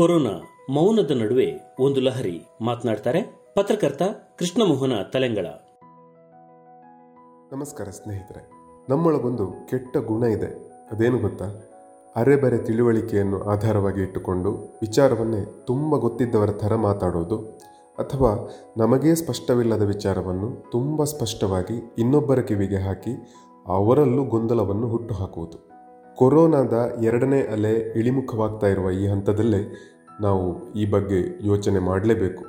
Corona ಮೌನದ ನಡುವೆ ಒಂದು ಲಹರಿ ಮಾತನಾಡ್ತಾರೆ ಪತ್ರಕರ್ತ ಕೃಷ್ಣಮೋಹನ ತಲೆಂಗಳ. ನಮಸ್ಕಾರ ಸ್ನೇಹಿತರೆ ನಮ್ಮೊಳಗೊಂದು ಕೆಟ್ಟ ಗುಣ ಇದೆ. ಅದೇನು ಗೊತ್ತಾ? ಅರೆಬರೆ ತಿಳುವಳಿಕೆಯನ್ನು ಆಧಾರವಾಗಿ ಇಟ್ಟುಕೊಂಡು ವಿಚಾರವನ್ನೇ ತುಂಬ ಗೊತ್ತಿದ್ದವರ ಥರ ಮಾತಾಡೋದು ಅಥವಾ ನಮಗೇ ಸ್ಪಷ್ಟವಿಲ್ಲದ ವಿಚಾರವನ್ನು ತುಂಬ ಸ್ಪಷ್ಟವಾಗಿ ಇನ್ನೊಬ್ಬರ ಕಿವಿಗೆ ಹಾಕಿ ಅವರಲ್ಲೂ ಗೊಂದಲವನ್ನು ಹುಟ್ಟುಹಾಕುವುದು ಕೊರೋನಾದ ಎರಡನೇ ಅಲೆ ಇಳಿಮುಖವಾಗ್ತಾ ಇರುವ ಈ ಹಂತದಲ್ಲೇ ನಾವು ಈ ಬಗ್ಗೆ ಯೋಚನೆ ಮಾಡಲೇಬೇಕು.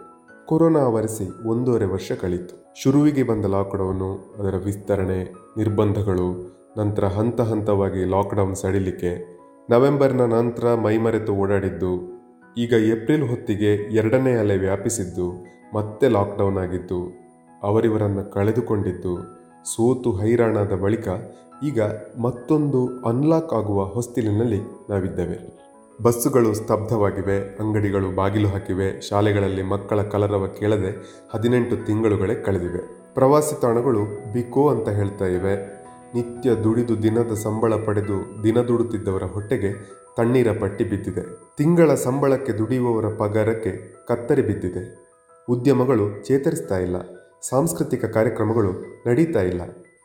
ಕೊರೋನಾ ಆವರಿಸಿ ಒಂದೂವರೆ ವರ್ಷ ಕಳೀತು. ಶುರುವಿಗೆ ಬಂದ ಲಾಕ್ಡೌನು, ಅದರ ವಿಸ್ತರಣೆ, ನಿರ್ಬಂಧಗಳು, ನಂತರ ಹಂತ ಹಂತವಾಗಿ ಲಾಕ್ಡೌನ್ ಸಡಿಲಿಕೆ, ನವೆಂಬರ್ನ ನಂತರ ಮೈಮರೆತು ಓಡಾಡಿದ್ದು, ಈಗ ಏಪ್ರಿಲ್ ಹೊತ್ತಿಗೆ ಎರಡನೇ ಅಲೆ ವ್ಯಾಪಿಸಿದ್ದು, ಮತ್ತೆ ಲಾಕ್ಡೌನ್ ಆಗಿದ್ದು, ಅವರಿವರನ್ನು ಕಳೆದುಕೊಂಡಿದ್ದು, ಸೋತು ಹೈರಾಣಾದ ಬಳಿಕ ಈಗ ಮತ್ತೊಂದು ಅನ್ಲಾಕ್ ಆಗುವ ಹೊಸ್ತಿಲಿನಲ್ಲಿ ನಾವಿದ್ದೇವೆ. ಬಸ್ಸುಗಳು ಸ್ತಬ್ಧವಾಗಿವೆ, ಅಂಗಡಿಗಳು ಬಾಗಿಲು ಹಾಕಿವೆ, ಶಾಲೆಗಳಲ್ಲಿ ಮಕ್ಕಳ ಕಲರವ ಕೇಳದೆ ಹದಿನೆಂಟು ತಿಂಗಳುಗಳೇ ಕಳೆದಿವೆ. ಪ್ರವಾಸಿ ತಾಣಗಳು ಬಿಕೋ ಅಂತ ಹೇಳ್ತಾ ಇವೆ. ನಿತ್ಯ ದುಡಿದು ದಿನದ ಸಂಬಳ ಪಡೆದು ದಿನ ದುಡುತ್ತಿದ್ದವರ ಹೊಟ್ಟೆಗೆ ತಣ್ಣೀರ ಪಟ್ಟಿ ಬಿದ್ದಿದೆ. ತಿಂಗಳ ಸಂಬಳಕ್ಕೆ ದುಡಿಯುವವರ ಪಗಾರಕ್ಕೆ ಕತ್ತರಿ ಬಿದ್ದಿದೆ. ಉದ್ಯಮಗಳು ಚೇತರಿಸ್ತಾ ಇಲ್ಲ. ಸಾಂಸ್ಕೃತಿಕ ಕಾರ್ಯಕ್ರಮಗಳು ನಡೀತಾ ಇಲ್ಲ.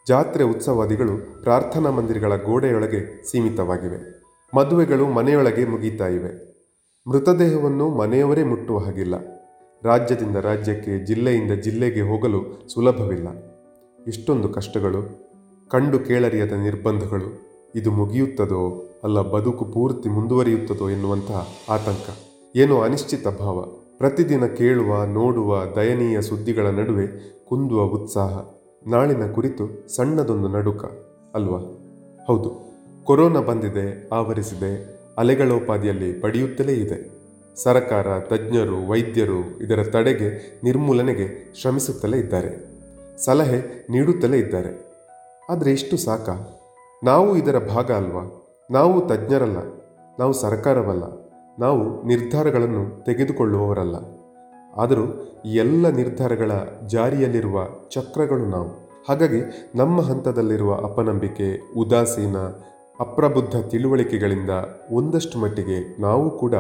ಜಾತ್ರೆ ಉತ್ಸವಾದಿಗಳು ಪ್ರಾರ್ಥನಾ ಮಂದಿರಗಳ ಗೋಡೆಯೊಳಗೆ ಸೀಮಿತವಾಗಿವೆ. ಮದುವೆಗಳು ಮನೆಯೊಳಗೆ ಮುಗೀತಾ ಇವೆ. ಮೃತದೇಹವನ್ನು ಮನೆಯವರೇ ಮುಟ್ಟುವ ಹಾಗಿಲ್ಲ. ರಾಜ್ಯದಿಂದ ರಾಜ್ಯಕ್ಕೆ, ಜಿಲ್ಲೆಯಿಂದ ಜಿಲ್ಲೆಗೆ ಹೋಗಲು ಸುಲಭವಿಲ್ಲ. ಇಷ್ಟೊಂದು ಕಷ್ಟಗಳು, ಕಂಡು ಕೇಳರಿಯದ ನಿರ್ಬಂಧಗಳು, ಇದು ಮುಗಿಯುತ್ತದೋ ಅಲ್ಲ ಬದುಕು ಪೂರ್ತಿ ಮುಂದುವರಿಯುತ್ತದೋ ಎನ್ನುವಂತಹ ಆತಂಕ. ಏನೋ ಅನಿಶ್ಚಿತ ಭಾವ. ಪ್ರತಿದಿನ ಕೇಳುವ, ನೋಡುವ ದಯನೀಯ ಸುದ್ದಿಗಳ ನಡುವೆ ಕುಂದುವ ಉತ್ಸಾಹ. ನಾಳಿನ ಕುರಿತು ಸಣ್ಣದೊಂದು ನಡುಕ, ಅಲ್ವಾ? ಹೌದು, ಕೊರೋನಾ ಬಂದಿದೆ, ಆವರಿಸಿದೆ, ಅಲೆಗಳೋಪಾದಿಯಲ್ಲಿ ಪಡೆಯುತ್ತಲೇ ಇದೆ. ಸರಕಾರ, ತಜ್ಞರು, ವೈದ್ಯರು ಇದರ ತಡೆಗೆ ನಿರ್ಮೂಲನೆಗೆ ಶ್ರಮಿಸುತ್ತಲೇ ಇದ್ದಾರೆ. ಸಲಹೆ ನೀಡುತ್ತಲೇ ಇದ್ದಾರೆ. ಆದರೆ ಇಷ್ಟು ಸಾಕ? ನಾವು ಇದರ ಭಾಗ ಅಲ್ವಾ? ನಾವು ತಜ್ಞರಲ್ಲ, ನಾವು ಸರ್ಕಾರವಲ್ಲ, ನಾವು ನಿರ್ಧಾರಗಳನ್ನು ತೆಗೆದುಕೊಳ್ಳುವವರಲ್ಲ. ಆದರೂ ಈ ಎಲ್ಲ ನಿರ್ಧಾರಗಳ ಜಾರಿಯಲ್ಲಿರುವ ಚಕ್ರಗಳು ನಾವು. ಹಾಗಾಗಿ ನಮ್ಮ ಹಂತದಲ್ಲಿರುವ ಅಪನಂಬಿಕೆ, ಉದಾಸೀನ, ಅಪ್ರಬುದ್ಧ ತಿಳುವಳಿಕೆಗಳಿಂದ ಒಂದಷ್ಟು ಮಟ್ಟಿಗೆ ನಾವು ಕೂಡ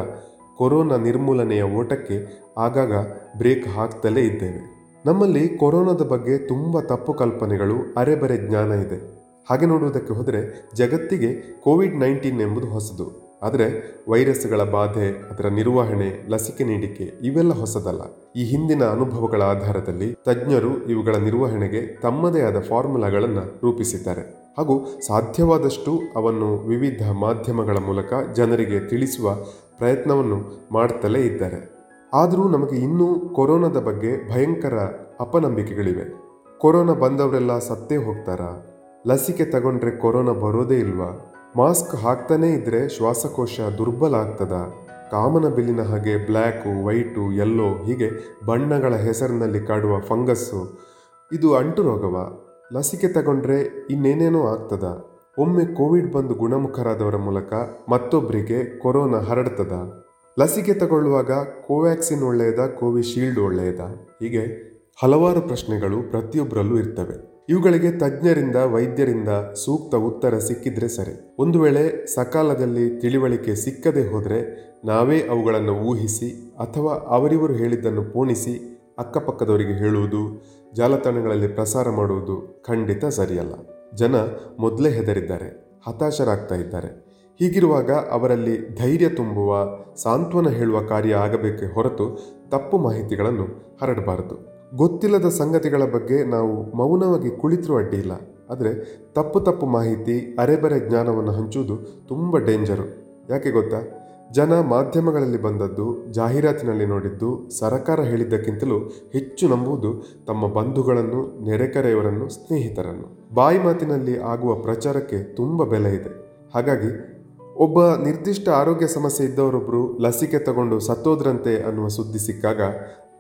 ಕೊರೋನಾ ನಿರ್ಮೂಲನೆಯ ಓಟಕ್ಕೆ ಆಗಾಗ ಬ್ರೇಕ್ ಹಾಕ್ತಲೇ ಇದ್ದೇವೆ. ನಮ್ಮಲ್ಲಿ ಕೊರೋನಾದ ಬಗ್ಗೆ ತುಂಬ ತಪ್ಪು ಕಲ್ಪನೆಗಳು, ಅರೆಬರೆ ಜ್ಞಾನ ಇದೆ. ಹಾಗೆ ನೋಡುವುದಕ್ಕೆ ಹೋದರೆ ಜಗತ್ತಿಗೆ ಕೋವಿಡ್ ನೈನ್ಟೀನ್ ಎಂಬುದು ಹೊಸದು. ಆದರೆ ವೈರಸ್ಗಳ ಬಾಧೆ, ಅದರ ನಿರ್ವಹಣೆ, ಲಸಿಕೆ ನೀಡಿಕೆ ಇವೆಲ್ಲ ಹೊಸದಲ್ಲ. ಈ ಹಿಂದಿನ ಅನುಭವಗಳ ಆಧಾರದಲ್ಲಿ ತಜ್ಞರು ಇವುಗಳ ನಿರ್ವಹಣೆಗೆ ತಮ್ಮದೇ ಆದ ಫಾರ್ಮುಲಾಗಳನ್ನು ರೂಪಿಸಿದ್ದಾರೆ. ಹಾಗೂ ಸಾಧ್ಯವಾದಷ್ಟು ಅವನ್ನು ವಿವಿಧ ಮಾಧ್ಯಮಗಳ ಮೂಲಕ ಜನರಿಗೆ ತಿಳಿಸುವ ಪ್ರಯತ್ನವನ್ನು ಮಾಡುತ್ತಲೇ ಇದ್ದಾರೆ. ಆದರೂ ನಮಗೆ ಇನ್ನೂ ಕೊರೋನಾದ ಬಗ್ಗೆ ಭಯಂಕರ ಅಪನಂಬಿಕೆಗಳಿವೆ. ಕೊರೋನಾ ಬಂದವರೆಲ್ಲ ಸತ್ತೇ ಹೋಗ್ತಾರಾ? ಲಸಿಕೆ ತಗೊಂಡ್ರೆ ಕೊರೋನಾ ಬರೋದೇ ಇಲ್ವಾ? ಮಾಸ್ಕ್ ಹಾಕ್ತಾನೇ ಇದ್ರೆ ಶ್ವಾಸಕೋಶ ದುರ್ಬಲ ಆಗ್ತದ. ಕಾಮನ ಬಿಲ್ಲಿನ ಹಾಗೆ ಬ್ಲ್ಯಾಕು, ವೈಟು ಯೆಲ್ಲೋ ಹೀಗೆ ಬಣ್ಣಗಳ ಹೆಸರಿನಲ್ಲಿ ಕಾಡುವ ಫಂಗಸ್ಸು. ಇದು ಅಂಟು ರೋಗವ? ಲಸಿಕೆ ತಗೊಂಡ್ರೆ ಇನ್ನೇನೇನೋ ಆಗ್ತದ? ಒಮ್ಮೆ ಕೋವಿಡ್ ಬಂದು ಗುಣಮುಖರಾದವರ ಮೂಲಕ ಮತ್ತೊಬ್ಬರಿಗೆ ಕೊರೋನಾ ಹರಡ್ತದ? ಲಸಿಕೆ ತಗೊಳ್ಳುವಾಗ ಕೋವ್ಯಾಕ್ಸಿನ್ ಒಳ್ಳೆಯದ, ಕೋವಿಶೀಲ್ಡ್ ಒಳ್ಳೆಯದ? ಹೀಗೆ ಹಲವಾರು ಪ್ರಶ್ನೆಗಳು ಪ್ರತಿಯೊಬ್ಬರಲ್ಲೂ ಇರ್ತವೆ. ಇವುಗಳಿಗೆ ತಜ್ಞರಿಂದ, ವೈದ್ಯರಿಂದ ಸೂಕ್ತ ಉತ್ತರ ಸಿಕ್ಕಿದ್ರೆ ಸರಿ. ಒಂದು ವೇಳೆ ಸಕಾಲದಲ್ಲಿ ತಿಳಿವಳಿಕೆ ಸಿಕ್ಕದೆ ಹೋದರೆ ನಾವೇ ಅವುಗಳನ್ನು ಊಹಿಸಿ ಅಥವಾ ಅವರಿವರು ಹೇಳಿದ್ದನ್ನು ಪೋಣಿಸಿ ಅಕ್ಕಪಕ್ಕದವರಿಗೆ ಹೇಳುವುದು, ಜಾಲತಾಣಗಳಲ್ಲಿ ಪ್ರಸಾರ ಮಾಡುವುದು ಖಂಡಿತ ಸರಿಯಲ್ಲ. ಜನ ಮೊದಲೇ ಹೆದರಿದ್ದಾರೆ, ಹತಾಶರಾಗ್ತಾ ಇದ್ದಾರೆ. ಹೀಗಿರುವಾಗ ಅವರಲ್ಲಿ ಧೈರ್ಯ ತುಂಬುವ, ಸಾಂತ್ವನ ಹೇಳುವ ಕಾರ್ಯ ಆಗಬೇಕೆ ಹೊರತು ತಪ್ಪು ಮಾಹಿತಿಗಳನ್ನು ಹರಡಬಾರದು. ಗೊತ್ತಿಲ್ಲದ ಸಂಗತಿಗಳ ಬಗ್ಗೆ ನಾವು ಮೌನವಾಗಿ ಕುಳಿತರೂ ಅಡ್ಡಿಯಿಲ್ಲ ಆದರೆ ತಪ್ಪು ತಪ್ಪು ಮಾಹಿತಿ, ಅರೆಬರೆ ಜ್ಞಾನವನ್ನು ಹಂಚುವುದು ತುಂಬ ಡೇಂಜರು ಯಾಕೆ ಗೊತ್ತಾ? ಜನ ಮಾಧ್ಯಮಗಳಲ್ಲಿ ಬಂದದ್ದು, ಜಾಹೀರಾತಿನಲ್ಲಿ ನೋಡಿದ್ದು, ಸರಕಾರ ಹೇಳಿದ್ದಕ್ಕಿಂತಲೂ ಹೆಚ್ಚು ನಂಬುವುದು ತಮ್ಮ ಬಂಧುಗಳನ್ನು, ನೆರೆಕರೆಯವರನ್ನು, ಸ್ನೇಹಿತರನ್ನು. ಬಾಯಿ ಮಾತಿನಲ್ಲಿ ಆಗುವ ಪ್ರಚಾರಕ್ಕೆ ತುಂಬ ಬೆಲೆ ಇದೆ. ಹಾಗಾಗಿ ಒಬ್ಬ ನಿರ್ದಿಷ್ಟ ಆರೋಗ್ಯ ಸಮಸ್ಯೆ ಇದ್ದವರೊಬ್ಬರು ಲಸಿಕೆ ತಗೊಂಡು ಸತ್ತೋದ್ರಂತೆ ಅನ್ನುವ ಸುದ್ದಿ ಸಿಕ್ಕಾಗ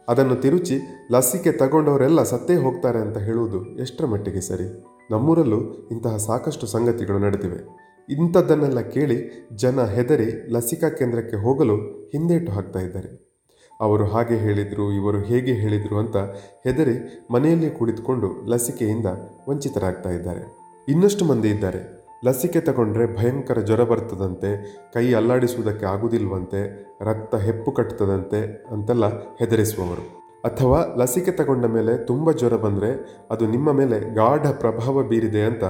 ಅದನ್ನು ತಿರುಚಿ ಲಸಿಕೆ ತಗೊಂಡವರೆಲ್ಲ ಸತ್ತೇ ಹೋಗ್ತಾರೆ ಅಂತ ಹೇಳುವುದು ಎಷ್ಟರ ಮಟ್ಟಿಗೆ ಸರಿ? ನಮ್ಮೂರಲ್ಲೂ ಇಂತಹ ಸಾಕಷ್ಟು ಸಂಗತಿಗಳು ನಡೆದಿವೆ. ಇಂಥದ್ದನ್ನೆಲ್ಲ ಕೇಳಿ ಜನ ಹೆದರಿ ಲಸಿಕಾ ಕೇಂದ್ರಕ್ಕೆ ಹೋಗಲು ಹಿಂದೇಟು ಹಾಕ್ತಾ ಇದ್ದಾರೆ. ಅವರು ಹಾಗೆ ಹೇಳಿದರು, ಇವರು ಹೇಗೆ ಹೇಳಿದರು ಅಂತ ಹೆದರಿ ಮನೆಯಲ್ಲೇ ಕುಳಿತುಕೊಂಡು ಲಸಿಕೆಯಿಂದ ವಂಚಿತರಾಗ್ತಾ ಇದ್ದಾರೆ. ಇನ್ನಷ್ಟು ಮಂದಿ ಇದ್ದಾರೆ. ಲಸಿಕೆ ತಗೊಂಡ್ರೆ ಭಯಂಕರ ಜ್ವರ ಬರ್ತದಂತೆ, ಕೈ ಅಲ್ಲಾಡಿಸುವುದಕ್ಕೆ ಆಗುವುದಿಲ್ವಂತೆ, ರಕ್ತ ಹೆಪ್ಪು ಕಟ್ತದಂತೆ ಅಂತೆಲ್ಲ ಹೆದರಿಸುವವರು. ಅಥವಾ ಲಸಿಕೆ ತಗೊಂಡ ಮೇಲೆ ತುಂಬ ಜ್ವರ ಬಂದರೆ ಅದು ನಿಮ್ಮ ಮೇಲೆ ಗಾಢ ಪ್ರಭಾವ ಬೀರಿದೆ ಅಂತ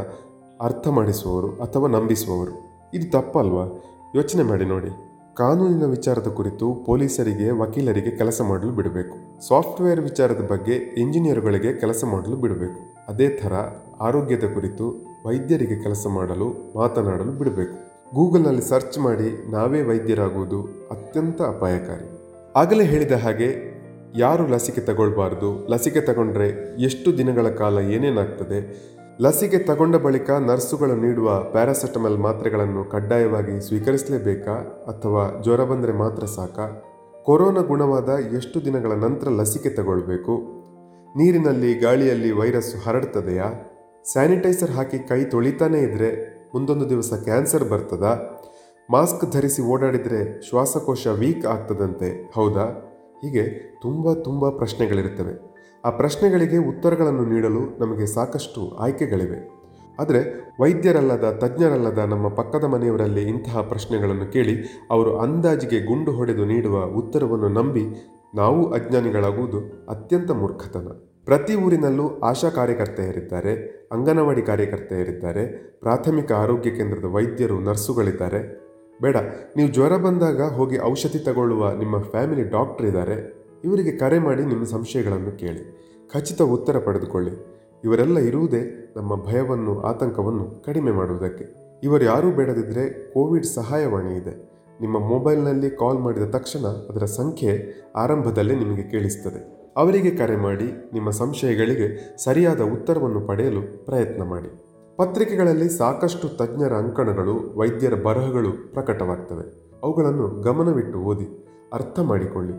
ಅರ್ಥ ಮಾಡಿಸುವವರು ಅಥವಾ ನಂಬಿಸುವವರು. ಇದು ತಪ್ಪಲ್ವಾ? ಯೋಚನೆ ಮಾಡಿ ನೋಡಿ. ಕಾನೂನಿನ ವಿಚಾರದ ಕುರಿತು ಪೊಲೀಸರಿಗೆ, ವಕೀಲರಿಗೆ ಕೆಲಸ ಮಾಡಲು ಬಿಡಬೇಕು. ಸಾಫ್ಟ್ವೇರ್ ವಿಚಾರದ ಬಗ್ಗೆ ಇಂಜಿನಿಯರ್ಗಳಿಗೆ ಕೆಲಸ ಮಾಡಲು ಬಿಡಬೇಕು. ಅದೇ ಥರ ಆರೋಗ್ಯದ ಕುರಿತು ವೈದ್ಯರಿಗೆ ಕೆಲಸ ಮಾಡಲು, ಮಾತನಾಡಲು ಬಿಡಬೇಕು. ಗೂಗಲ್ನಲ್ಲಿ ಸರ್ಚ್ ಮಾಡಿ ನಾವೇ ವೈದ್ಯರಾಗುವುದು ಅತ್ಯಂತ ಅಪಾಯಕಾರಿ. ಆಗಲೇ ಹೇಳಿದ ಹಾಗೆ, ಯಾರು ಲಸಿಕೆ ತಗೊಳ್ಬಾರ್ದು, ಲಸಿಕೆ ತಗೊಂಡ್ರೆ ಎಷ್ಟು ದಿನಗಳ ಕಾಲ ಏನೇನಾಗ್ತದೆ, ಲಸಿಕೆ ತಗೊಂಡ ಬಳಿಕ ನರ್ಸುಗಳು ನೀಡುವ ಪ್ಯಾರಾಸೆಟಮಲ್ ಮಾತ್ರೆಗಳನ್ನು ಕಡ್ಡಾಯವಾಗಿ ಸ್ವೀಕರಿಸಲೇಬೇಕಾ ಅಥವಾ ಜ್ವರ ಬಂದರೆ ಮಾತ್ರ ಸಾಕಾ? ಕೊರೋನಾ ಗುಣವಾದ ಎಷ್ಟು ದಿನಗಳ ನಂತರ ಲಸಿಕೆ ತಗೊಳ್ಬೇಕು? ನೀರಿನಲ್ಲಿ, ಗಾಳಿಯಲ್ಲಿ ವೈರಸ್ ಹರಡ್ತದೆಯಾ? ಸ್ಯಾನಿಟೈಸರ್ ಹಾಕಿ ಕೈ ತೊಳಿತಾನೇ ಇದ್ರೆ ಮುಂದೊಂದು ದಿವಸ ಕ್ಯಾನ್ಸರ್ ಬರ್ತದಾ? ಮಾಸ್ಕ್ ಧರಿಸಿ ಓಡಾಡಿದರೆ ಶ್ವಾಸಕೋಶ ವೀಕ್ ಆಗ್ತದಂತೆ, ಹೌದಾ? ಹೀಗೆ ತುಂಬ ತುಂಬ ಪ್ರಶ್ನೆಗಳಿರುತ್ತವೆ. ಆ ಪ್ರಶ್ನೆಗಳಿಗೆ ಉತ್ತರಗಳನ್ನು ನೀಡಲು ನಮಗೆ ಸಾಕಷ್ಟು ಆಯ್ಕೆಗಳಿವೆ. ಆದರೆ ವೈದ್ಯರಲ್ಲದ ತಜ್ಞರಲ್ಲದ ನಮ್ಮ ಪಕ್ಕದ ಮನೆಯವರಲ್ಲಿ ಇಂತಹ ಪ್ರಶ್ನೆಗಳನ್ನು ಕೇಳಿ ಅವರು ಅಂದಾಜಿಗೆ ಗುಂಡು ಹೊಡೆದು ನೀಡುವ ಉತ್ತರವನ್ನು ನಂಬಿ ನಾವು ಅಜ್ಞಾನಿಗಳಾಗುವುದು ಅತ್ಯಂತ ಮೂರ್ಖತನ. ಪ್ರತಿ ಊರಿನಲ್ಲೂ ಆಶಾ ಕಾರ್ಯಕರ್ತೆಯರಿದ್ದಾರೆ, ಅಂಗನವಾಡಿ ಕಾರ್ಯಕರ್ತೆಯರಿದ್ದಾರೆ, ಪ್ರಾಥಮಿಕ ಆರೋಗ್ಯ ಕೇಂದ್ರದ ವೈದ್ಯರು, ನರ್ಸುಗಳಿದ್ದಾರೆ. ಬೇಡ, ನೀವು ಜ್ವರ ಬಂದಾಗ ಹೋಗಿ ಔಷಧಿ ತಗೊಳ್ಳುವ ನಿಮ್ಮ ಫ್ಯಾಮಿಲಿ ಡಾಕ್ಟರ್ ಇದ್ದಾರೆ. ಇವರಿಗೆ ಕರೆ ಮಾಡಿ ನಿಮ್ಮ ಸಂಶಯಗಳನ್ನು ಕೇಳಿ. ಖಚಿತ ಉತ್ತರ ಪಡೆದುಕೊಳ್ಳಿ. ಇವರೆಲ್ಲ ಇರುವುದೇ ನಮ್ಮ ಭಯವನ್ನು, ಆತಂಕವನ್ನು ಕಡಿಮೆ ಮಾಡುವುದಕ್ಕೆ. ಇವರು ಯಾರೂ ಬೇಡದಿದ್ದರೆ ಕೋವಿಡ್ ಸಹಾಯವಾಣಿ ಇದೆ. ನಿಮ್ಮ ಮೊಬೈಲ್ನಲ್ಲಿ ಕಾಲ್ ಮಾಡಿದ ತಕ್ಷಣ ಅದರ ಸಂಖ್ಯೆ ಆರಂಭದಲ್ಲೇ ನಿಮಗೆ ಕೇಳಿಸ್ತದೆ. ಅವರಿಗೆ ಕರೆ ಮಾಡಿ ನಿಮ್ಮ ಸಂಶಯಗಳಿಗೆ ಸರಿಯಾದ ಉತ್ತರವನ್ನು ಪಡೆಯಲು ಪ್ರಯತ್ನ ಮಾಡಿ. ಪತ್ರಿಕೆಗಳಲ್ಲಿ ಸಾಕಷ್ಟು ತಜ್ಞರ ಅಂಕಣಗಳು, ವೈದ್ಯರ ಬರಹಗಳು ಪ್ರಕಟವಾಗ್ತವೆ. ಅವುಗಳನ್ನು ಗಮನವಿಟ್ಟು ಓದಿ, ಅರ್ಥ ಮಾಡಿಕೊಳ್ಳಿ.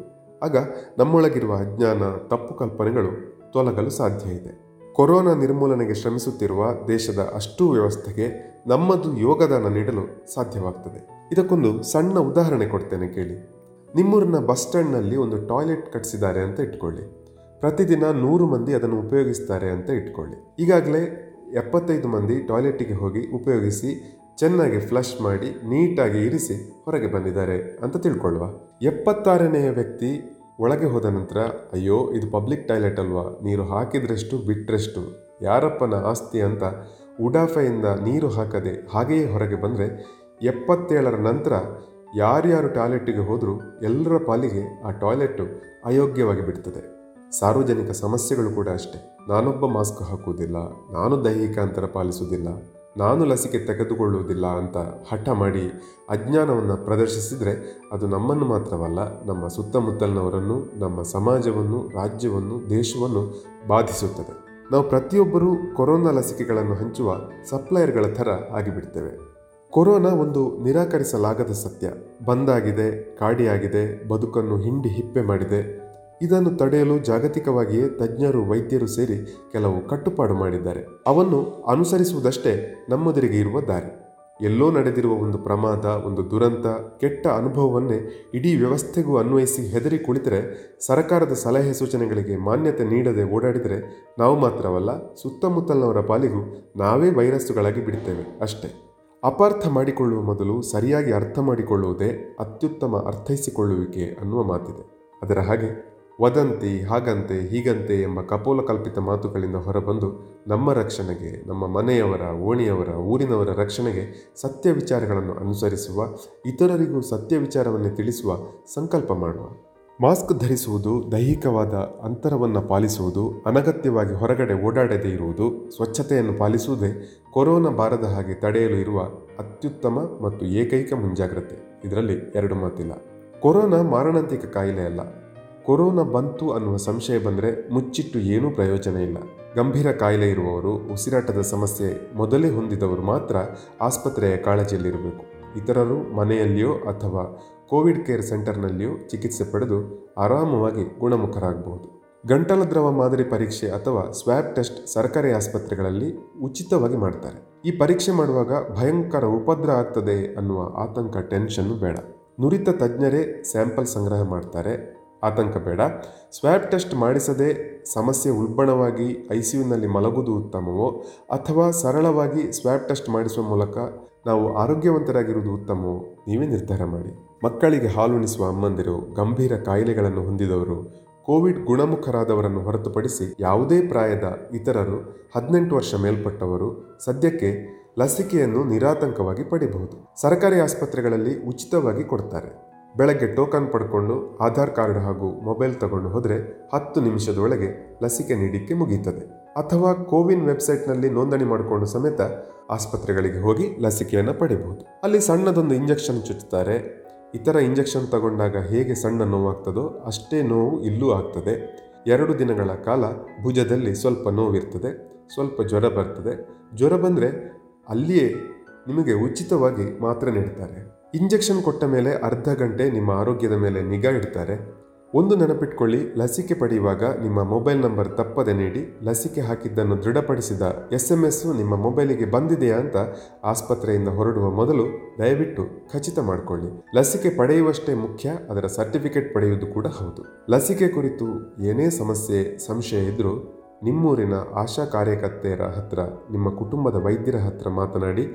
ಆಗ ನಮ್ಮೊಳಗಿರುವ ಅಜ್ಞಾನ, ತಪ್ಪು ಕಲ್ಪನೆಗಳು ತೊಲಗಲು ಸಾಧ್ಯ ಇದೆ. ಕೊರೋನಾ ನಿರ್ಮೂಲನೆಗೆ ಶ್ರಮಿಸುತ್ತಿರುವ ದೇಶದ ಅಷ್ಟೂ ವ್ಯವಸ್ಥೆಗೆ ನಮ್ಮದು ಯೋಗದಾನ ನೀಡಲು ಸಾಧ್ಯವಾಗ್ತದೆ. ಇದಕ್ಕೊಂದು ಸಣ್ಣ ಉದಾಹರಣೆ ಕೊಡ್ತೇನೆ ಕೇಳಿ. ನಿಮ್ಮೂರಿನ ಬಸ್ ಸ್ಟ್ಯಾಂಡ್ನಲ್ಲಿ ಒಂದು ಟಾಯ್ಲೆಟ್ ಕಟ್ಟಿಸಿದ್ದಾರೆ ಅಂತ ಇಟ್ಕೊಳ್ಳಿ. ಪ್ರತಿದಿನ ನೂರು ಮಂದಿ ಅದನ್ನು ಉಪಯೋಗಿಸ್ತಾರೆ ಅಂತ ಇಟ್ಕೊಳ್ಳಿ. ಈಗಾಗಲೇ ಎಪ್ಪತ್ತೈದು ಮಂದಿ ಟಾಯ್ಲೆಟಿಗೆ ಹೋಗಿ ಉಪಯೋಗಿಸಿ, ಚೆನ್ನಾಗಿ ಫ್ಲಶ್ ಮಾಡಿ, ನೀಟಾಗಿ ಇರಿಸಿ ಹೊರಗೆ ಬಂದಿದ್ದಾರೆ ಅಂತ ತಿಳ್ಕೊಳ್ಳುವ. ಎಪ್ಪತ್ತಾರನೆಯ ವ್ಯಕ್ತಿ ಒಳಗೆ ಹೋದ ನಂತರ, ಅಯ್ಯೋ, ಇದು ಪಬ್ಲಿಕ್ ಟಾಯ್ಲೆಟ್ ಅಲ್ವಾ? ನೀರು ಹಾಕಿದ್ರಷ್ಟು ಬಿಟ್ಟರೆಷ್ಟು ಯಾರಪ್ಪನ ಆಸ್ತಿ ಅಂತ ಉಡಾಫೆಯಿಂದ ನೀರು ಹಾಕದೆ ಹಾಗೆಯೇ ಹೊರಗೆ ಬಂದರೆ, ಎಪ್ಪತ್ತೇಳರ ನಂತರ ಯಾರ್ಯಾರು ಟಾಯ್ಲೆಟ್ಟಿಗೆ ಹೋದರೂ ಎಲ್ಲರ ಪಾಲಿಗೆ ಆ ಟಾಯ್ಲೆಟ್ಟು ಅಯೋಗ್ಯವಾಗಿ ಬಿಡ್ತದೆ. ಸಾರ್ವಜನಿಕ ಸಮಸ್ಯೆಗಳು ಕೂಡ ಅಷ್ಟೇ. ನಾನೊಬ್ಬ ಮಾಸ್ಕ್ ಹಾಕುವುದಿಲ್ಲ, ನಾನು ದೈಹಿಕ ಅಂತರ ಪಾಲಿಸುವುದಿಲ್ಲ, ನಾನು ಲಸಿಕೆ ತೆಗೆದುಕೊಳ್ಳುವುದಿಲ್ಲ ಅಂತ ಹಠ ಮಾಡಿ ಅಜ್ಞಾನವನ್ನು ಪ್ರದರ್ಶಿಸಿದರೆ ಅದು ನಮ್ಮನ್ನು ಮಾತ್ರವಲ್ಲ, ನಮ್ಮ ಸುತ್ತಮುತ್ತಲಿನವರನ್ನು, ನಮ್ಮ ಸಮಾಜವನ್ನು, ರಾಜ್ಯವನ್ನು, ದೇಶವನ್ನು ಬಾಧಿಸುತ್ತದೆ. ನಾವು ಪ್ರತಿಯೊಬ್ಬರೂ ಕೊರೋನಾ ಲಸಿಕೆಗಳನ್ನು ಹಂಚುವ ಸಪ್ಲೈಯರ್ಗಳ ಥರ ಆಗಿಬಿಡ್ತೇವೆ. ಕೊರೋನಾ ಒಂದು ನಿರಾಕರಿಸಲಾಗದ ಸತ್ಯ. ಬಂದಾಗಿದೆ, ಕಾಡಿಯಾಗಿದೆ, ಬದುಕನ್ನು ಹಿಂಡಿ ಹಿಪ್ಪೆ ಮಾಡಿದೆ. ಇದನ್ನು ತಡೆಯಲು ಜಾಗತಿಕವಾಗಿಯೇ ತಜ್ಞರು, ವೈದ್ಯರು ಸೇರಿ ಕೆಲವು ಕಟ್ಟುಪಾಡು ಮಾಡಿದ್ದಾರೆ. ಅವನ್ನು ಅನುಸರಿಸುವುದಷ್ಟೇ ನಮ್ಮೆದುರಿಗೆ ಇರುವ ದಾರಿ. ಎಲ್ಲೋ ನಡೆದಿರುವ ಒಂದು ಪ್ರಮಾದ, ಒಂದು ದುರಂತ, ಕೆಟ್ಟ ಅನುಭವವನ್ನೇ ಇಡೀ ವ್ಯವಸ್ಥೆಗೂ ಅನ್ವಯಿಸಿ ಹೆದರಿ ಕುಳಿತರೆ, ಸರ್ಕಾರದ ಸಲಹೆ ಸೂಚನೆಗಳಿಗೆ ಮಾನ್ಯತೆ ನೀಡದೆ ಓಡಾಡಿದರೆ ನಾವು ಮಾತ್ರವಲ್ಲ, ಸುತ್ತಮುತ್ತಲಿನವರ ಪಾಲಿಗೂ ನಾವೇ ವೈರಸ್ಸುಗಳಾಗಿ ಬಿಡುತ್ತೇವೆ, ಅಷ್ಟೇ. ಅಪಾರ್ಥ ಮಾಡಿಕೊಳ್ಳುವ ಮೊದಲು ಸರಿಯಾಗಿ ಅರ್ಥ ಮಾಡಿಕೊಳ್ಳುವುದೇ ಅತ್ಯುತ್ತಮ ಅರ್ಥೈಸಿಕೊಳ್ಳುವಿಕೆ ಅನ್ನುವ ಮಾತಿದೆ. ಅದರ ಹಾಗೆ, ವದಂತಿ, ಹಾಗಂತೆ, ಹೀಗಂತೆ ಎಂಬ ಕಪೋಲ ಕಲ್ಪಿತ ಮಾತುಗಳಿಂದ ಹೊರಬಂದು ನಮ್ಮ ರಕ್ಷಣೆಗೆ, ನಮ್ಮ ಮನೆಯವರ, ಓಣಿಯವರ, ಊರಿನವರ ರಕ್ಷಣೆಗೆ ಸತ್ಯ ವಿಚಾರಗಳನ್ನು ಅನುಸರಿಸುವ, ಇತರರಿಗೂ ಸತ್ಯ ವಿಚಾರವನ್ನು ತಿಳಿಸುವ ಸಂಕಲ್ಪ ಮಾಡುವ. ಮಾಸ್ಕ್ ಧರಿಸುವುದು ದೈಹಿಕವಾದ ಅಂತರವನ್ನು ಪಾಲಿಸುವುದು, ಅನಗತ್ಯವಾಗಿ ಹೊರಗಡೆ ಓಡಾಡದೇ ಇರುವುದು, ಸ್ವಚ್ಛತೆಯನ್ನು ಪಾಲಿಸುವುದೇ ಕೊರೋನಾ ಬಾರದ ಹಾಗೆ ತಡೆಯಲು ಇರುವ ಅತ್ಯುತ್ತಮ ಮತ್ತು ಏಕೈಕ ಮುಂಜಾಗ್ರತೆ. ಇದರಲ್ಲಿ ಎರಡು ಮಾತಿಲ್ಲ. ಕೊರೋನಾ ಮಾರಣಾಂತಿಕ ಕಾಯಿಲೆ ಅಲ್ಲ. ಕೊರೋನಾ ಬಂತು ಅನ್ನುವ ಸಂಶಯ ಬಂದರೆ ಮುಚ್ಚಿಟ್ಟು ಏನೂ ಪ್ರಯೋಜನ ಇಲ್ಲ. ಗಂಭೀರ ಕಾಯಿಲೆ ಇರುವವರು, ಉಸಿರಾಟದ ಸಮಸ್ಯೆ ಮೊದಲೇ ಹೊಂದಿದವರು ಮಾತ್ರ ಆಸ್ಪತ್ರೆಯ ಕಾಳಜಿಯಲ್ಲಿರಬೇಕು. ಇತರರು ಮನೆಯಲ್ಲಿಯೋ ಅಥವಾ ಕೋವಿಡ್ ಕೇರ್ ಸೆಂಟರ್ನಲ್ಲಿಯೂ ಚಿಕಿತ್ಸೆ ಪಡೆದು ಆರಾಮವಾಗಿ ಗುಣಮುಖರಾಗಬಹುದು ಗಂಟಲ ದ್ರವ ಮಾದರಿ ಪರೀಕ್ಷೆ ಅಥವಾ ಸ್ವ್ಯಾಬ್ ಟೆಸ್ಟ್ ಸರ್ಕಾರಿ ಆಸ್ಪತ್ರೆಗಳಲ್ಲಿ ಉಚಿತವಾಗಿ ಮಾಡ್ತಾರೆ. ಈ ಪರೀಕ್ಷೆ ಮಾಡುವಾಗ ಭಯಂಕರ ಉಪದ್ರ ಆಗ್ತದೆ ಅನ್ನುವ ಆತಂಕ ಟೆನ್ಷನ್ ಬೇಡ. ನುರಿತ ತಜ್ಞರೇ ಸ್ಯಾಂಪಲ್ ಸಂಗ್ರಹ ಮಾಡ್ತಾರೆ. ಆತಂಕ ಬೇಡ. ಸ್ವ್ಯಾಬ್ ಟೆಸ್ಟ್ ಮಾಡಿಸದೆ ಸಮಸ್ಯೆ ಉಲ್ಬಣವಾಗಿ ಐ ಐಸಿಯುನಲ್ಲಿ ಮಲಗುವುದು ಉತ್ತಮವೋ ಅಥವಾ ಸರಳವಾಗಿ ಸ್ವ್ಯಾಬ್ ಟೆಸ್ಟ್ ಮಾಡಿಸುವ ಮೂಲಕ ನಾವು ಆರೋಗ್ಯವಂತರಾಗಿರುವುದು ಉತ್ತಮವೋ ನೀವೇ ನಿರ್ಧಾರ ಮಾಡಿ. ಮಕ್ಕಳಿಗೆ ಹಾಲುಣಿಸುವ ಅಮ್ಮಂದಿರು ಗಂಭೀರ ಕಾಯಿಲೆಗಳನ್ನು ಹೊಂದಿದವರು ಕೋವಿಡ್ ಗುಣಮುಖರಾದವರನ್ನು ಹೊರತುಪಡಿಸಿ ಯಾವುದೇ ಪ್ರಾಯದ ಇತರರು ಹದಿನೆಂಟು ವರ್ಷ ಮೇಲ್ಪಟ್ಟವರು ಸದ್ಯಕ್ಕೆ ಲಸಿಕೆಯನ್ನು ನಿರಾತಂಕವಾಗಿ ಪಡೆಯಬಹುದು ಸರ್ಕಾರಿ ಆಸ್ಪತ್ರೆಗಳಲ್ಲಿ ಉಚಿತವಾಗಿ ಕೊಡ್ತಾರೆ. ಬೆಳಗ್ಗೆ ಟೋಕನ್ ಪಡ್ಕೊಂಡು ಆಧಾರ್ ಕಾರ್ಡ್ ಹಾಗೂ ಮೊಬೈಲ್ ತಗೊಂಡು ಹೋದರೆ ಹತ್ತು ನಿಮಿಷದೊಳಗೆ ಲಸಿಕೆ ನೀಡಿಕೆ ಮುಗಿಯುತ್ತದೆ. ಅಥವಾ ಕೋವಿನ್ ವೆಬ್ಸೈಟ್ನಲ್ಲಿ ನೋಂದಣಿ ಮಾಡಿಕೊಂಡು ಸಮೇತ ಆಸ್ಪತ್ರೆಗಳಿಗೆ ಹೋಗಿ ಲಸಿಕೆಯನ್ನು ಪಡೆಯಬಹುದು ಅಲ್ಲಿ ಸಣ್ಣದೊಂದು ಇಂಜೆಕ್ಷನ್ ಚುಚ್ಚುತ್ತಾರೆ ಇತರ ಇಂಜೆಕ್ಷನ್ ತಗೊಂಡಾಗ ಹೇಗೆ ಸಣ್ಣ ನೋವಾಗ್ತದೋ ಅಷ್ಟೇ ನೋವು ಇಲ್ಲೂ ಆಗ್ತದೆ. ಎರಡು ದಿನಗಳ ಕಾಲ ಭುಜದಲ್ಲಿ ಸ್ವಲ್ಪ ನೋವಿರ್ತದೆ, ಸ್ವಲ್ಪ ಜ್ವರ ಬರ್ತದೆ. ಜ್ವರ ಬಂದರೆ ಅಲ್ಲಿಯೇ ನಿಮಗೆ ಉಚಿತವಾಗಿ ಮಾತ್ರೆ ನೀಡ್ತಾರೆ. ಇಂಜೆಕ್ಷನ್ ಕೊಟ್ಟ ಮೇಲೆ ಅರ್ಧ ಗಂಟೆ ನಿಮ್ಮ ಆರೋಗ್ಯದ ಮೇಲೆ ನಿಗಾ ಇಡ್ತಾರೆ. ಒಂದು ನೆನಪಿಟ್ಕೊಳ್ಳಿ, ಲಸಿಕೆ ಪಡೆಯುವಾಗ ನಿಮ್ಮ ಮೊಬೈಲ್ ನಂಬರ್ ತಪ್ಪದೆ ನೀಡಿ, ಲಸಿಕೆ ಹಾಕಿದ್ದನ್ನು ದೃಢಪಡಿಸಿದ ಎಸ್ ಎಂ ಎಸ್ ನಿಮ್ಮ ಮೊಬೈಲಿಗೆ ಬಂದಿದೆಯಾ ಅಂತ ಆಸ್ಪತ್ರೆಯಿಂದ ಹೊರಡುವ ಮೊದಲು ದಯವಿಟ್ಟು ಖಚಿತ ಮಾಡಿಕೊಳ್ಳಿ. ಲಸಿಕೆ ಪಡೆಯುವಷ್ಟೇ ಮುಖ್ಯ, ಅದರ ಸರ್ಟಿಫಿಕೇಟ್ ಪಡೆಯುವುದು ಕೂಡ ಹೌದು. ಲಸಿಕೆ ಕುರಿತು ಏನೇ ಸಮಸ್ಯೆ, ಸಂಶಯ ಇದ್ದರೂ ನಿಮ್ಮೂರಿನ ಆಶಾ ಕಾರ್ಯಕರ್ತೆಯರ ಹತ್ರ, ನಿಮ್ಮ ಕುಟುಂಬದ ವೈದ್ಯರ ಹತ್ರ ಮಾತನಾಡಿ,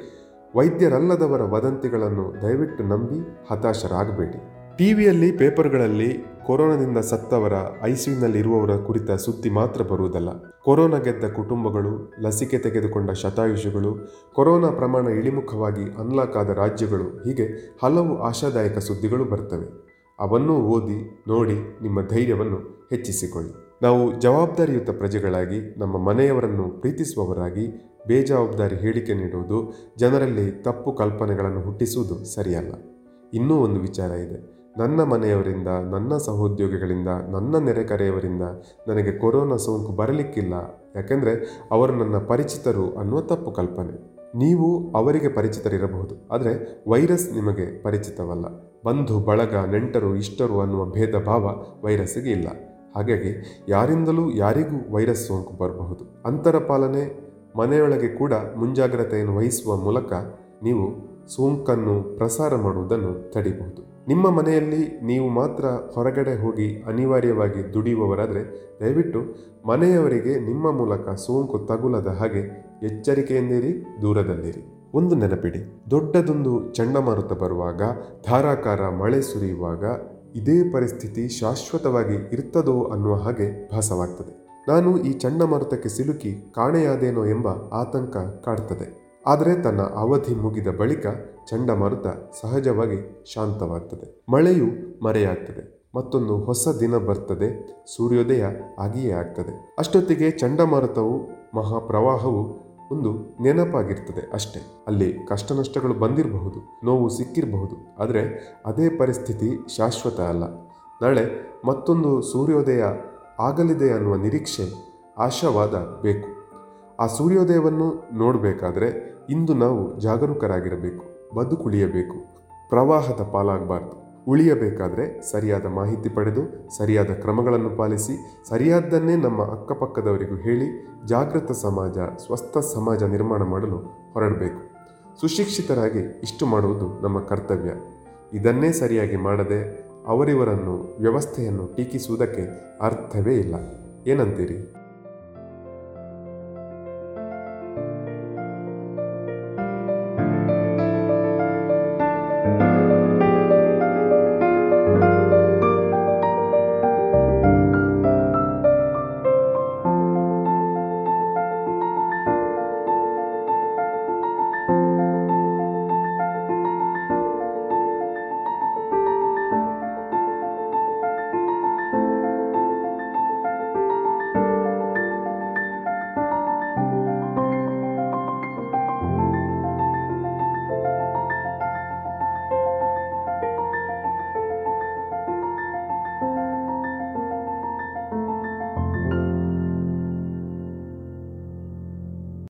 ವೈದ್ಯರಲ್ಲದವರ ವದಂತಿಗಳನ್ನು ದಯವಿಟ್ಟು ನಂಬಿ ಹತಾಶರಾಗಬೇಡಿ. ಟಿವಿಯಲ್ಲಿ ಪೇಪರ್ಗಳಲ್ಲಿ ಕೊರೋನಾದಿಂದ ಸತ್ತವರ ಐಸಿಯುನಲ್ಲಿರುವವರ ಕುರಿತ ಸುದ್ದಿ ಮಾತ್ರ ಬರುವುದಲ್ಲ. ಕೊರೋನಾ ಗೆದ್ದ ಕುಟುಂಬಗಳು, ಲಸಿಕೆ ತೆಗೆದುಕೊಂಡ ಶತಾಯುಷಿಗಳು, ಕೊರೋನಾ ಪ್ರಮಾಣ ಇಳಿಮುಖವಾಗಿ ಅನ್ಲಾಕ್ ಆದ ರಾಜ್ಯಗಳು, ಹೀಗೆ ಹಲವು ಆಶಾದಾಯಕ ಸುದ್ದಿಗಳು ಬರ್ತವೆ. ಅವನ್ನೂ ಓದಿ, ನೋಡಿ ನಿಮ್ಮ ಧೈರ್ಯವನ್ನು ಹೆಚ್ಚಿಸಿಕೊಳ್ಳಿ. ನಾವು ಜವಾಬ್ದಾರಿಯುತ ಪ್ರಜೆಗಳಾಗಿ, ನಮ್ಮ ಮನೆಯವರನ್ನು ಪ್ರೀತಿಸುವವರಾಗಿ, ಬೇಜವಾಬ್ದಾರಿ ಹೇಳಿಕೆ ನೀಡುವುದು ಜನರಲ್ಲಿ ತಪ್ಪು ಕಲ್ಪನೆಗಳನ್ನು ಹುಟ್ಟಿಸುವುದು ಸರಿಯಲ್ಲ. ಇನ್ನೂ ಒಂದು ವಿಚಾರ ಇದೆ. ನನ್ನ ಮನೆಯವರಿಂದ, ನನ್ನ ಸಹೋದ್ಯೋಗಿಗಳಿಂದ, ನನ್ನ ನೆರೆಕರೆಯವರಿಂದ ನನಗೆ ಕೊರೋನಾ ಸೋಂಕು ಬರಲಿಕ್ಕಿಲ್ಲ. ಯಾಕೆಂದರೆ ಅವರು ನನ್ನ ಪರಿಚಿತರು ಅನ್ನುವ ತಪ್ಪು ಕಲ್ಪನೆ. ನೀವು ಅವರಿಗೆ ಪರಿಚಿತರಿರಬಹುದು, ಆದರೆ ವೈರಸ್ ನಿಮಗೆ ಪರಿಚಿತವಲ್ಲ. ಬಂಧು, ಬಳಗ, ನೆಂಟರು, ಇಷ್ಟರು ಅನ್ನುವ ಭೇದ ಭಾವ ವೈರಸ್ಸಿಗೆ ಇಲ್ಲ. ಹಾಗಾಗಿ ಯಾರಿಂದಲೂ ಯಾರಿಗೂ ವೈರಸ್ ಸೋಂಕು ಬರಬಹುದು. ಅಂತರ ಪಾಲನೆ ಮನೆಯೊಳಗೆ ಕೂಡ ಮುಂಜಾಗ್ರತೆಯನ್ನು ವಹಿಸುವ ಮೂಲಕ ನೀವು ಸೋಂಕನ್ನು ಪ್ರಸಾರ ಮಾಡುವುದನ್ನು ತಡೆಯಬಹುದು ನಿಮ್ಮ ಮನೆಯಲ್ಲಿ ನೀವು ಮಾತ್ರ ಹೊರಗಡೆ ಹೋಗಿ ಅನಿವಾರ್ಯವಾಗಿ ದುಡಿಯುವವರಾದರೆ ದಯವಿಟ್ಟು ಮನೆಯವರಿಗೆ ನಿಮ್ಮ ಮೂಲಕ ಸೋಂಕು ತಗುಲದ ಹಾಗೆ ಎಚ್ಚರಿಕೆಯಿಂದಿರಿ ದೂರದಲ್ಲಿರಿ. ಒಂದು ನೆನಪಿಡಿ, ದೊಡ್ಡದೊಂದು ಚಂಡಮಾರುತ ಬರುವಾಗ, ಧಾರಾಕಾರ ಮಳೆ ಸುರಿಯುವಾಗ ಇದೇ ಪರಿಸ್ಥಿತಿ ಶಾಶ್ವತವಾಗಿ ಇರ್ತದೋ ಅನ್ನುವ ಹಾಗೆ ಭಾಸವಾಗ್ತದೆ. ನಾನು ಈ ಚಂಡಮಾರುತಕ್ಕೆ ಸಿಲುಕಿ ಕಾಣೆಯಾದೇನೋ ಎಂಬ ಆತಂಕ ಕಾಡ್ತದೆ. ಆದರೆ ತನ್ನ ಅವಧಿ ಮುಗಿದ ಬಳಿಕ ಚಂಡಮಾರುತ ಸಹಜವಾಗಿ ಶಾಂತವಾಗ್ತದೆ. ಮಳೆಯು ಮರೆಯಾಗ್ತದೆ. ಮತ್ತೊಂದು ಹೊಸ ದಿನ ಬರ್ತದೆ. ಸೂರ್ಯೋದಯ ಆಗಿಯೇ ಆಗ್ತದೆ. ಅಷ್ಟೊತ್ತಿಗೆ ಚಂಡಮಾರುತವು, ಮಹಾಪ್ರವಾಹವು ಒಂದು ನೆನಪಾಗಿರ್ತದೆ ಅಷ್ಟೇ. ಅಲ್ಲಿ ಕಷ್ಟ ನಷ್ಟಗಳು ಬಂದಿರಬಹುದು, ನೋವು ಸಿಕ್ಕಿರಬಹುದು. ಆದರೆ ಅದೇ ಪರಿಸ್ಥಿತಿ ಶಾಶ್ವತ ಅಲ್ಲ. ನಾಳೆ ಮತ್ತೊಂದು ಸೂರ್ಯೋದಯ ಆಗಲಿದೆ ಅನ್ನುವ ನಿರೀಕ್ಷೆ ಆಶಾವಾದ ಬೇಕು. ಆ ಸೂರ್ಯೋದಯವನ್ನು ನೋಡಬೇಕಾದ್ರೆ ಇಂದು ನಾವು ಜಾಗರೂಕರಾಗಿರಬೇಕು ಬದುಕುಳಿಯಬೇಕು ಪ್ರವಾಹದ ಪಾಲಾಗಬಾರ್ದು. ಉಳಿಯಬೇಕಾದ್ರೆ ಸರಿಯಾದ ಮಾಹಿತಿ ಪಡೆದು, ಸರಿಯಾದ ಕ್ರಮಗಳನ್ನು ಪಾಲಿಸಿ, ಸರಿಯಾದ್ದನ್ನೇ ನಮ್ಮ ಅಕ್ಕಪಕ್ಕದವರಿಗೂ ಹೇಳಿ, ಜಾಗೃತ ಸಮಾಜ, ಸ್ವಸ್ಥ ಸಮಾಜ ನಿರ್ಮಾಣ ಮಾಡಲು ಹೊರಡಬೇಕು. ಸುಶಿಕ್ಷಿತರಾಗಿ ಇಷ್ಟು ಮಾಡುವುದು ನಮ್ಮ ಕರ್ತವ್ಯ. ಇದನ್ನೇ ಸರಿಯಾಗಿ ಮಾಡದೆ ಅವರಿವರನ್ನು ವ್ಯವಸ್ಥೆಯನ್ನು ಟೀಕಿಸುವುದಕ್ಕೆ ಅರ್ಥವೇ ಇಲ್ಲ. ಏನಂತೀರಿ?